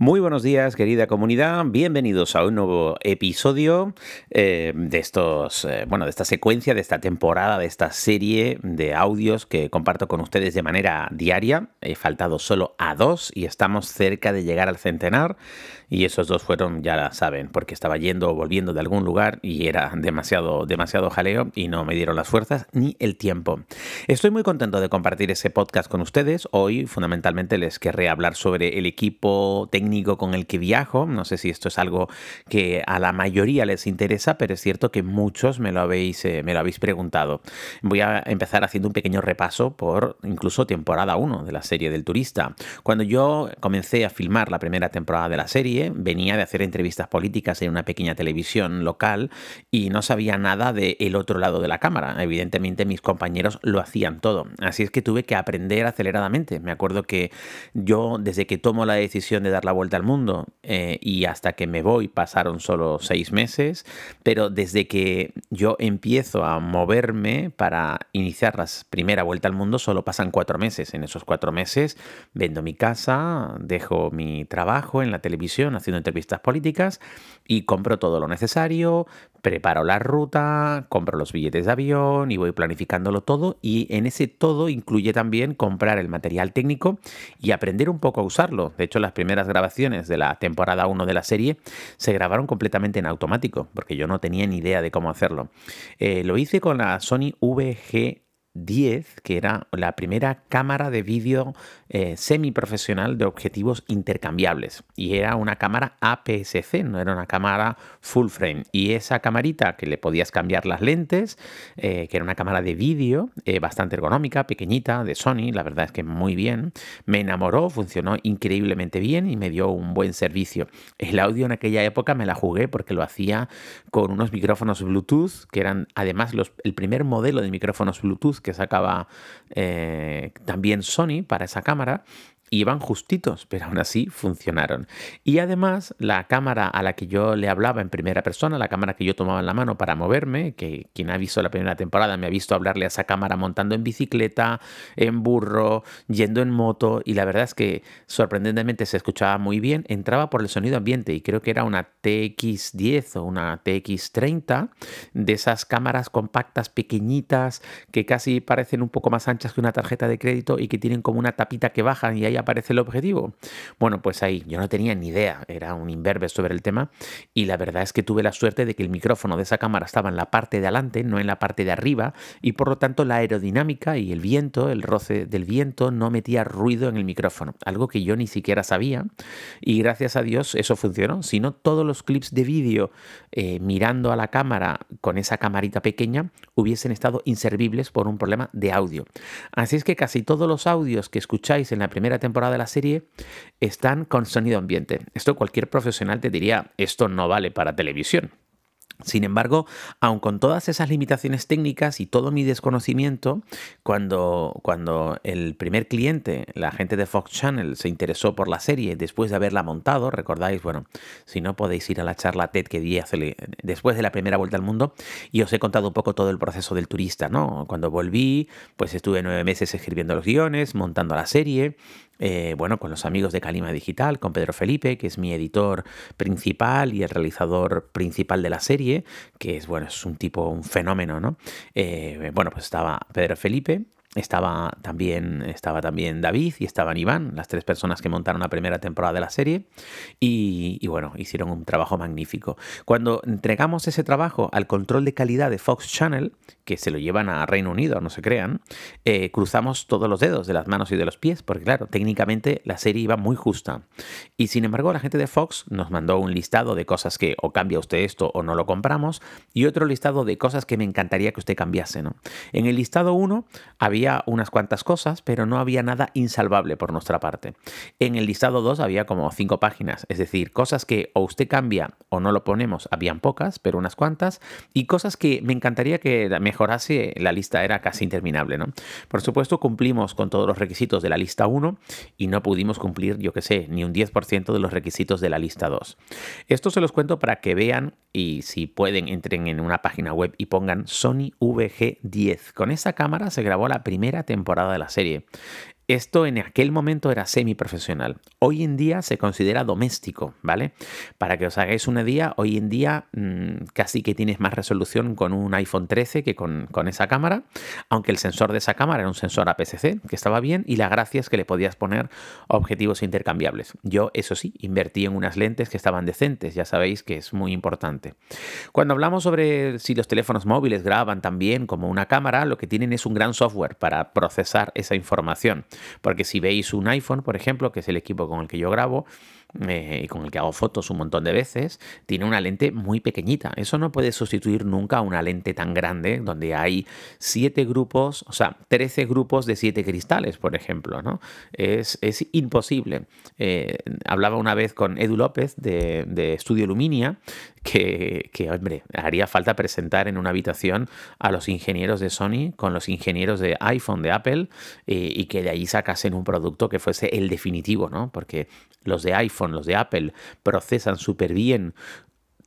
Muy buenos días, querida comunidad. Bienvenidos a un nuevo episodio eh, de estos, eh, bueno, de esta secuencia, de esta temporada, de esta serie de audios que comparto con ustedes de manera diaria. He faltado solo a dos y estamos cerca de llegar al centenar. Y esos dos fueron, ya saben, porque estaba yendo o volviendo de algún lugar y era demasiado, demasiado jaleo y no me dieron las fuerzas ni el tiempo. Estoy muy contento de compartir ese podcast con ustedes. Hoy, fundamentalmente, les querré hablar sobre el equipo técnico con el que viajo. No sé si esto es algo que a la mayoría les interesa, pero es cierto que muchos me lo habéis, eh, me lo habéis preguntado. Voy a empezar haciendo un pequeño repaso por incluso temporada 1 de la serie del turista. Cuando yo comencé a filmar la primera temporada de la serie, venía de hacer entrevistas políticas en una pequeña televisión local y no sabía nada del el otro lado de la cámara. Evidentemente mis compañeros lo hacían todo. Así es que tuve que aprender aceleradamente. Me acuerdo que yo desde que tomo la decisión de dar la vuelta al mundo eh, y hasta que me voy pasaron solo seis meses, pero desde que yo empiezo a moverme para iniciar la primera vuelta al mundo solo pasan cuatro meses. En esos cuatro meses vendo mi casa, dejo mi trabajo en la televisión haciendo entrevistas políticas y compro todo lo necesario, preparo la ruta, compro los billetes de avión y voy planificándolo todo y en ese todo incluye también comprar el material técnico y aprender un poco a usarlo. De hecho, las primeras grabaciones de la temporada 1 de la serie se grabaron completamente en automático porque yo no tenía ni idea de cómo hacerlo. Eh, lo hice con la Sony VG 10, que era la primera cámara de vídeo eh, semiprofesional de objetivos intercambiables. Y era una cámara APS-C, no era una cámara full frame. Y esa camarita que le podías cambiar las lentes, eh, que era una cámara de vídeo eh, bastante ergonómica, pequeñita, de Sony, la verdad es que muy bien. Me enamoró, funcionó increíblemente bien y me dio un buen servicio. El audio en aquella época me la jugué porque lo hacía con unos micrófonos Bluetooth, que eran además el primer modelo de micrófonos Bluetooth que sacaba eh, también Sony para esa cámara iban justitos, pero aún así funcionaron. Y además, la cámara a la que yo le hablaba en primera persona, la cámara que yo tomaba en la mano para moverme, que quien ha visto la primera temporada me ha visto hablarle a esa cámara montando en bicicleta, en burro, yendo en moto, y la verdad es que sorprendentemente se escuchaba muy bien, entraba por el sonido ambiente y creo que era una TX10 o una TX30 de esas cámaras compactas pequeñitas que casi parecen un poco más anchas que una tarjeta de crédito y que tienen como una tapita que bajan y hay aparece el objetivo? Bueno, pues ahí yo no tenía ni idea, era un imberbe sobre el tema y la verdad es que tuve la suerte de que el micrófono de esa cámara estaba en la parte de adelante, no en la parte de arriba y por lo tanto la aerodinámica y el viento, el roce del viento no metía ruido en el micrófono, algo que yo ni siquiera sabía y gracias a Dios eso funcionó, si no todos los clips de vídeo eh, mirando a la cámara con esa camarita pequeña hubiesen estado inservibles por un problema de audio. Así es que casi todos los audios que escucháis en la primera temporada temporada de la serie están con sonido ambiente. Esto cualquier profesional te diría, esto no vale para televisión. Sin embargo, aun con todas esas limitaciones técnicas y todo mi desconocimiento, cuando, cuando el primer cliente, la gente de Fox Channel, se interesó por la serie después de haberla montado, recordáis, bueno, si no podéis ir a la charla TED que di después de la primera vuelta al mundo, y os he contado un poco todo el proceso del turista, ¿no? Cuando volví, pues estuve nueve meses escribiendo los guiones, montando la serie, eh, bueno, con los amigos de Calima Digital, con Pedro Felipe, que es mi editor principal y el realizador principal de la serie, que es, bueno, es un tipo, un fenómeno, ¿no? Eh, bueno, pues estaba Pedro Felipe, estaba también, estaba también David y estaban Iván, las tres personas que montaron la primera temporada de la serie. Y, bueno, hicieron un trabajo magnífico. Cuando entregamos ese trabajo al control de calidad de Fox Channel, que se lo llevan a Reino Unido, no se crean, eh, cruzamos todos los dedos de las manos y de los pies, porque claro, técnicamente la serie iba muy justa. Y sin embargo, la gente de Fox nos mandó un listado de cosas que o cambia usted esto o no lo compramos, y otro listado de cosas que me encantaría que usted cambiase. ¿no? En el listado 1 había había unas cuantas cosas, pero no había nada insalvable por nuestra parte. En el listado 2 había como cinco páginas, es decir, cosas que o usted cambia o no lo ponemos, habían pocas, pero unas cuantas, y cosas que me encantaría que mejorase, la lista era casi interminable, ¿no? Por supuesto, cumplimos con todos los requisitos de la lista 1 y no pudimos cumplir, yo qué sé, ni un 10% de los requisitos de la lista 2. Esto se los cuento para que vean y si pueden entren en una página web y pongan Sony VG10. Con esa cámara se grabó la primera temporada de la serie. Esto en aquel momento era semiprofesional. Hoy en día se considera doméstico, ¿vale? Para que os hagáis una idea, hoy en día mmm, casi que tienes más resolución con un iPhone 13 que con, con, esa cámara, aunque el sensor de esa cámara era un sensor APS-C, que estaba bien, y la gracia es que le podías poner objetivos intercambiables. Yo, eso sí, invertí en unas lentes que estaban decentes, ya sabéis que es muy importante. Cuando hablamos sobre si los teléfonos móviles graban también como una cámara, lo que tienen es un gran software para procesar esa información. Porque si veis un iPhone, por ejemplo, que es el equipo con el que yo grabo, eh, y con el que hago fotos un montón de veces, tiene una lente muy pequeñita. Eso no puede sustituir nunca una lente tan grande donde hay siete grupos, o sea, 13 grupos de siete cristales, por ejemplo. ¿no? Es, es imposible. Eh, hablaba una vez con Edu López de, de Luminia que, que, hombre, haría falta presentar en una habitación a los ingenieros de Sony con los ingenieros de iPhone, de Apple, eh, y que de ahí sacasen un producto que fuese el definitivo, ¿no? Porque los de iPhone, los de Apple, procesan súper bien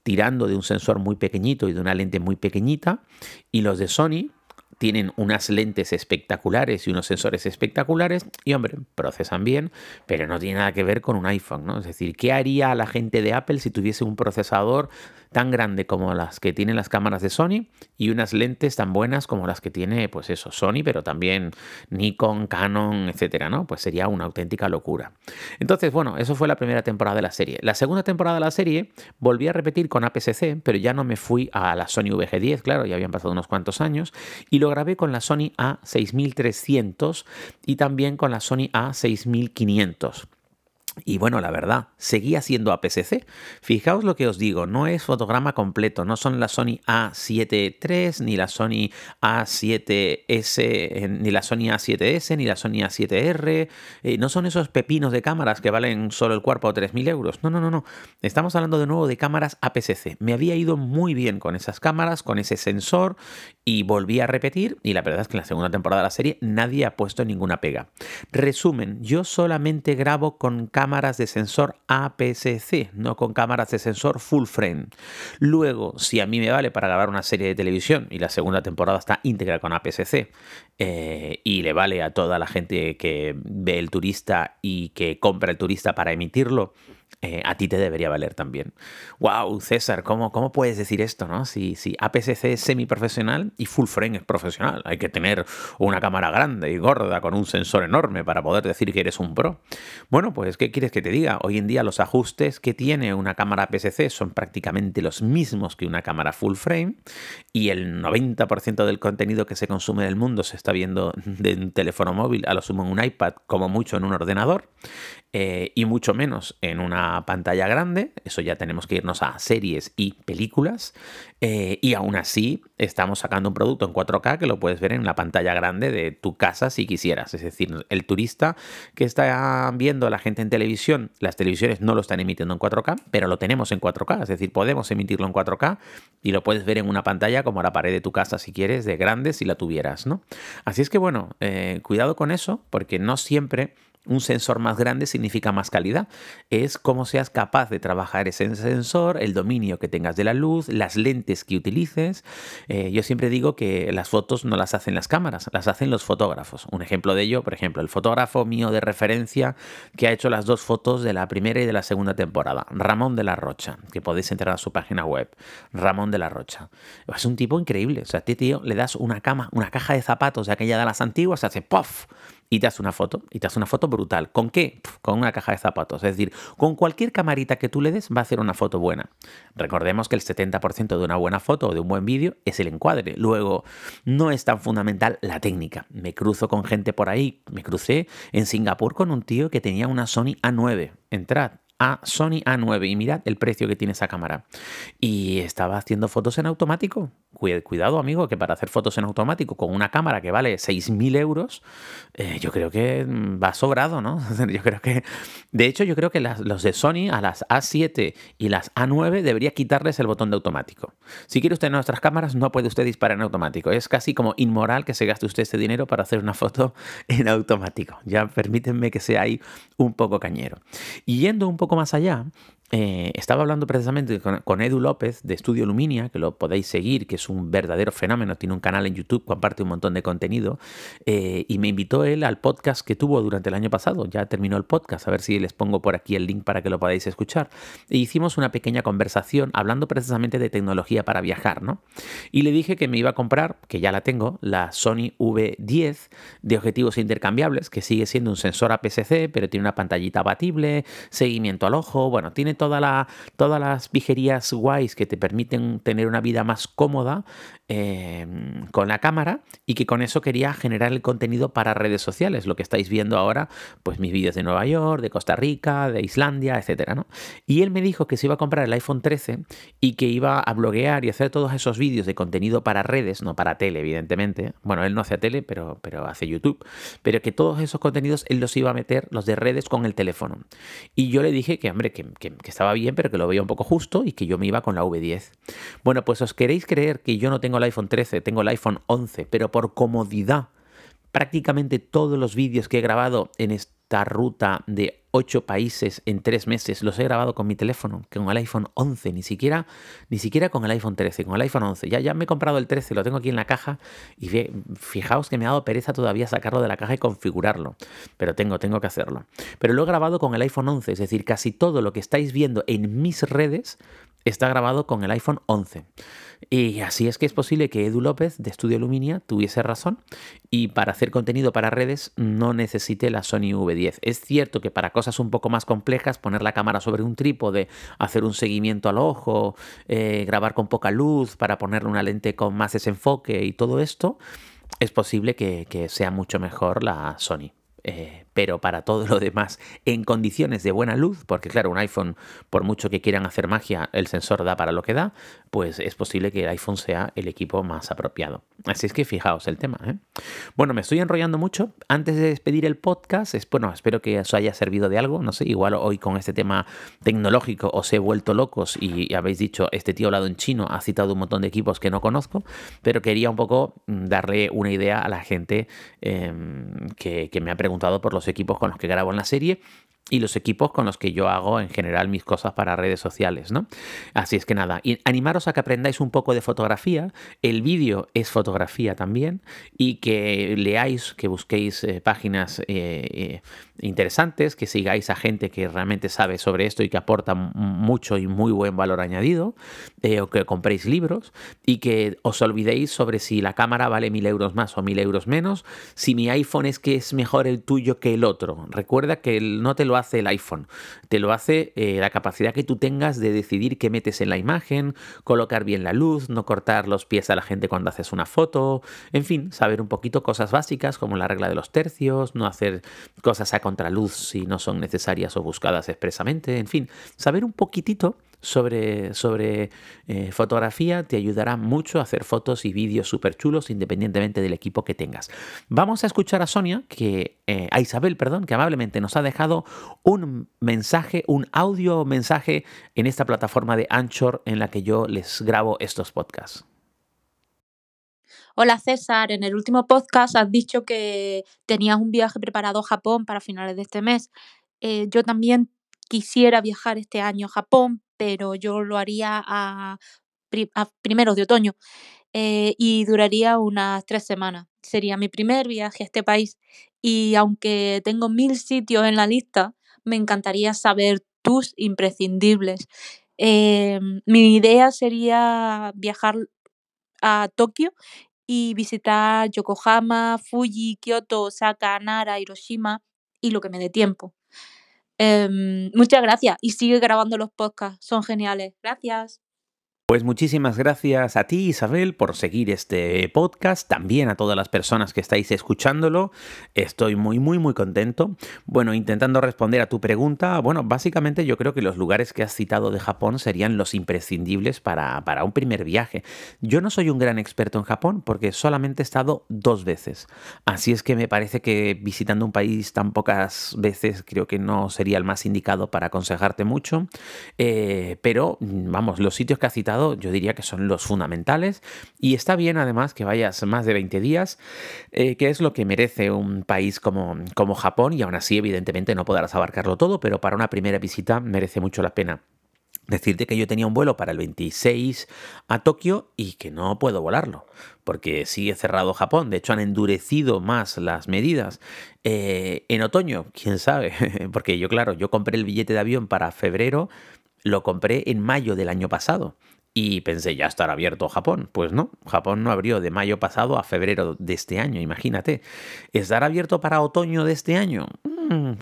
tirando de un sensor muy pequeñito y de una lente muy pequeñita, y los de Sony tienen unas lentes espectaculares y unos sensores espectaculares y, hombre, procesan bien, pero no tiene nada que ver con un iPhone, ¿no? Es decir, ¿qué haría la gente de Apple si tuviese un procesador tan grande como las que tienen las cámaras de Sony y unas lentes tan buenas como las que tiene, pues eso, Sony, pero también Nikon, Canon, etcétera, ¿no? Pues sería una auténtica locura. Entonces, bueno, eso fue la primera temporada de la serie. La segunda temporada de la serie volví a repetir con APS-C, pero ya no me fui a la Sony VG10, claro, ya habían pasado unos cuantos años, y lo grabé con la Sony A6300 y también con la Sony A6500. Y bueno, la verdad, seguía siendo APS-C. Fijaos lo que os digo, no es fotograma completo, no son la Sony A7 III, ni la Sony A7S, ni la Sony A7S, ni la Sony A7R, eh, no son esos pepinos de cámaras que valen solo el cuerpo 3.000 euros. No, no, no, no. Estamos hablando de nuevo de cámaras APS-C. Me había ido muy bien con esas cámaras, con ese sensor, y volví a repetir, y la verdad es que en la segunda temporada de la serie nadie ha puesto ninguna pega. Resumen, yo solamente grabo con cámaras cámaras de sensor APS-C, no con cámaras de sensor full frame. Luego, si a mí me vale para grabar una serie de televisión y la segunda temporada está íntegra con APS-C eh, y le vale a toda la gente que ve el turista y que compra el turista para emitirlo, eh, a ti te debería valer también. ¡Wow, César! ¿Cómo, cómo puedes decir esto? ¿no? Si, si APS-C es semiprofesional y full frame es profesional. Hay que tener una cámara grande y gorda con un sensor enorme para poder decir que eres un pro. Bueno, pues, ¿qué quieres que te diga? Hoy en día los ajustes que tiene una cámara APS-C son prácticamente los mismos que una cámara full frame y el 90% del contenido que se consume en el mundo se está viendo de un teléfono móvil, a lo sumo en un iPad, como mucho en un ordenador. Eh, y mucho menos en una pantalla grande. Eso ya tenemos que irnos a series y películas. Eh, y aún así estamos sacando un producto en 4K que lo puedes ver en la pantalla grande de tu casa si quisieras. Es decir, el turista que está viendo a la gente en televisión, las televisiones no lo están emitiendo en 4K, pero lo tenemos en 4K. Es decir, podemos emitirlo en 4K y lo puedes ver en una pantalla como la pared de tu casa si quieres, de grande si la tuvieras, ¿no? Así es que bueno, eh, cuidado con eso porque no siempre un sensor más grande significa más calidad. Es cómo seas capaz de trabajar ese sensor, el dominio que tengas de la luz, las lentes que utilices. Eh, yo siempre digo que las fotos no las hacen las cámaras, las hacen los fotógrafos. Un ejemplo de ello, por ejemplo, el fotógrafo mío de referencia que ha hecho las dos fotos de la primera y de la segunda temporada, Ramón de la Rocha, que podéis entrar a su página web, Ramón de la Rocha. Es un tipo increíble. O sea, a ti, tío, le das una cama, una caja de zapatos de aquella de las antiguas, hace ¡puff! Y te hace una foto, y te hace una foto brutal. ¿Con qué? Con una caja de zapatos. Es decir, con cualquier camarita que tú le des va a hacer una foto buena. Recordemos que el 70% de una buena foto o de un buen vídeo es el encuadre. Luego, no es tan fundamental la técnica. Me cruzo con gente por ahí. Me crucé en Singapur con un tío que tenía una Sony A9. Entrad A, Sony A9 y mirad el precio que tiene esa cámara. Y estaba haciendo fotos en automático. Cuidado, amigo, que para hacer fotos en automático con una cámara que vale 6.000 euros, eh, yo creo que mm, va sobrado, ¿no? yo creo que, de hecho, yo creo que los de Sony a las A7 y las A9 debería quitarles el botón de automático. Si quiere usted nuestras cámaras, no puede usted disparar en automático. Es casi como inmoral que se gaste usted este dinero para hacer una foto en automático. Ya permítanme que sea ahí un poco cañero. Y yendo un poco más allá, eh, estaba hablando precisamente con, Edu López de Estudio Luminia, que lo podéis seguir, que es un verdadero fenómeno, tiene un canal en YouTube, comparte un montón de contenido, eh, y me invitó él al podcast que tuvo durante el año pasado, ya terminó el podcast, a ver si les pongo por aquí el link para que lo podáis escuchar. E hicimos una pequeña conversación hablando precisamente de tecnología para viajar, ¿no? Y le dije que me iba a comprar, que ya la tengo, la Sony V10 de objetivos intercambiables, que sigue siendo un sensor APS-C, pero tiene una pantallita abatible, seguimiento al ojo, bueno, tiene todas las pijerías guays que te permiten tener una vida más cómoda em, con la cámara y que con eso quería generar el contenido para redes sociales, lo que estáis viendo ahora, pues mis vídeos de Nueva York, de Costa Rica, de Islandia, etcétera, ¿no? Y él me dijo que se iba a comprar el iPhone 13 y que iba a bloguear y hacer todos esos vídeos de contenido para redes, no para tele, evidentemente. Bueno, él no hace tele, pero, pero hace YouTube. Pero que todos esos contenidos él los iba a meter, los de redes, con el teléfono. Y yo le dije que, hombre, que estaba bien, pero que lo veía un poco justo y que yo me iba con la V10. Bueno, pues os queréis creer que yo no tengo el iPhone 13, tengo el iPhone 11, pero por comodidad, prácticamente todos los vídeos que he grabado en esta ruta de ocho países en tres meses. Los he grabado con mi teléfono, con el iPhone 11, ni siquiera, ni siquiera con el iPhone 13, con el iPhone 11. Ya, ya me he comprado el 13, lo tengo aquí en la caja y fijaos que me ha dado pereza todavía sacarlo de la caja y configurarlo. Pero tengo, tengo que hacerlo. Pero lo he grabado con el iPhone 11, es decir, casi todo lo que estáis viendo en mis redes está grabado con el iPhone 11. Y así es que es posible que Edu López de Estudio Luminia tuviese razón y para hacer contenido para redes no necesite la Sony V10. Es cierto que para cosas un poco más complejas, poner la cámara sobre un trípode, hacer un seguimiento al ojo, eh, grabar con poca luz para ponerle una lente con más desenfoque y todo esto, es posible que sea mucho mejor la Sony. Eh, pero para todo lo demás en condiciones de buena luz, porque claro, un iPhone, por mucho que quieran hacer magia, el sensor da para lo que da, pues es posible que el iPhone sea el equipo más apropiado. Así es que fijaos el tema. ¿eh? Bueno, me estoy enrollando mucho. Antes de despedir el podcast, es, bueno, espero que os haya servido de algo. No sé, igual hoy con este tema tecnológico os he vuelto locos y, habéis dicho, este tío hablado en chino ha citado un montón de equipos que no conozco, pero quería un poco mm, darle una idea a la gente em, que, que me ha preguntado por los equipos con los que grabo en la serie y los equipos con los que yo hago en general mis cosas para redes sociales, ¿no? Así es que nada, animaros a que aprendáis un poco de fotografía, el vídeo es fotografía también, y que leáis, que busquéis eh, páginas eh, eh, interesantes, que sigáis a gente que realmente sabe sobre esto y que aporta mucho y muy buen valor añadido, o que compréis libros, y que os olvidéis sobre si la cámara vale mil euros más o mil euros menos, si mi iPhone es que es mejor el tuyo que el otro. Recuerda que no te lo hace el iPhone, te lo hace eh, la capacidad que tú tengas de decidir qué metes en la imagen, colocar bien la luz, no cortar los pies a la gente cuando haces una foto, en fin, saber un poquito cosas básicas como la regla de los tercios, no hacer cosas a contraluz si no son necesarias o buscadas expresamente, en fin, saber un poquitito sobre, sobre eh, fotografía te ayudará mucho a hacer fotos y vídeos súper chulos independientemente del equipo que tengas. Vamos a escuchar a Sonia, que, eh, a Isabel, perdón, que amablemente nos ha dejado un mensaje, un audio mensaje en esta plataforma de Anchor en la que yo les grabo estos podcasts. Hola César, en el último podcast has dicho que tenías un viaje preparado a Japón para finales de este mes. Eh, yo también quisiera viajar este año a Japón, pero yo lo haría a, primeros de otoño eh, y duraría unas tres semanas. Sería mi primer viaje a este país y aunque tengo mil sitios en la lista, me encantaría saber tus imprescindibles. Em, mi idea sería viajar a Tokio y visitar Yokohama, Fuji, Kyoto, Osaka, Nara, Hiroshima y lo que me dé tiempo. Em, muchas gracias y sigue grabando los podcasts, son geniales. Gracias. Pues muchísimas gracias a ti, Isabel, por seguir este podcast, también a todas las personas que estáis escuchándolo. Estoy muy, muy, muy contento. Bueno, intentando responder a tu pregunta, bueno, básicamente yo creo que los lugares que has citado de Japón serían los imprescindibles para, para un primer viaje. Yo no soy un gran experto en Japón porque solamente he estado dos veces. Así es que me parece que visitando un país tan pocas veces creo que no sería el más indicado para aconsejarte mucho. Eh, pero, vamos, los sitios que has citado yo diría que son los fundamentales. Y está bien además que vayas más de 20 días, eh, que es lo que merece un país como, como Japón. Y aún así, evidentemente, no podrás abarcarlo todo, pero para una primera visita merece mucho la pena. Decirte que yo tenía un vuelo para el 26 a Tokio y que no puedo volarlo, porque sigue cerrado Japón. De hecho, han endurecido más las medidas. Eh, en otoño, quién sabe, porque yo, claro, yo compré el billete de avión para febrero, lo compré en mayo del año pasado. Y pensé, ya estará abierto Japón. Pues no, Japón no abrió de mayo pasado a febrero de este año, imagínate. ¿Estará abierto para otoño de este año? Mm,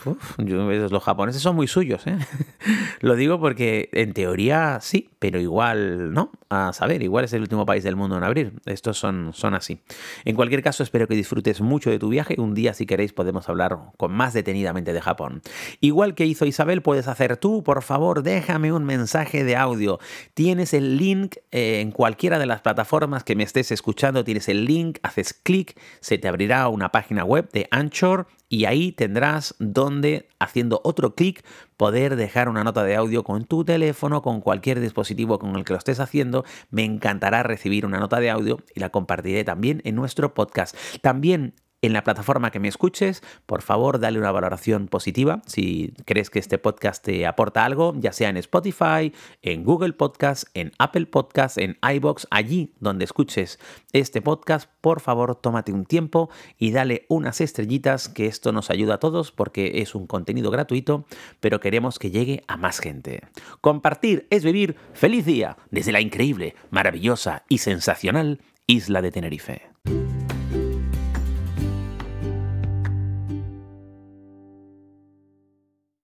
los japoneses son muy suyos, ¿eh? Lo digo porque en teoría sí, pero igual no. A saber, igual es el último país del mundo en abrir. Estos son, son así. En cualquier caso, espero que disfrutes mucho de tu viaje. Un día, si queréis, podemos hablar con más detenidamente de Japón. Igual que hizo Isabel, puedes hacer tú. Por favor, déjame un mensaje de audio. Tienes el link eh, en cualquiera de las plataformas que me estés escuchando. Tienes el link, haces clic, se te abrirá una página web de Anchor y ahí tendrás donde, haciendo otro clic, poder dejar una nota de audio con tu teléfono, con cualquier dispositivo con el que lo estés haciendo. Me encantará recibir una nota de audio y la compartiré también en nuestro podcast. También en la plataforma que me escuches, por favor, dale una valoración positiva si crees que este podcast te aporta algo, ya sea en Spotify, en Google Podcast, en Apple Podcast, en iBox, allí donde escuches este podcast, por favor, tómate un tiempo y dale unas estrellitas, que esto nos ayuda a todos porque es un contenido gratuito, pero queremos que llegue a más gente. Compartir es vivir. Feliz día desde la increíble, maravillosa y sensacional isla de Tenerife.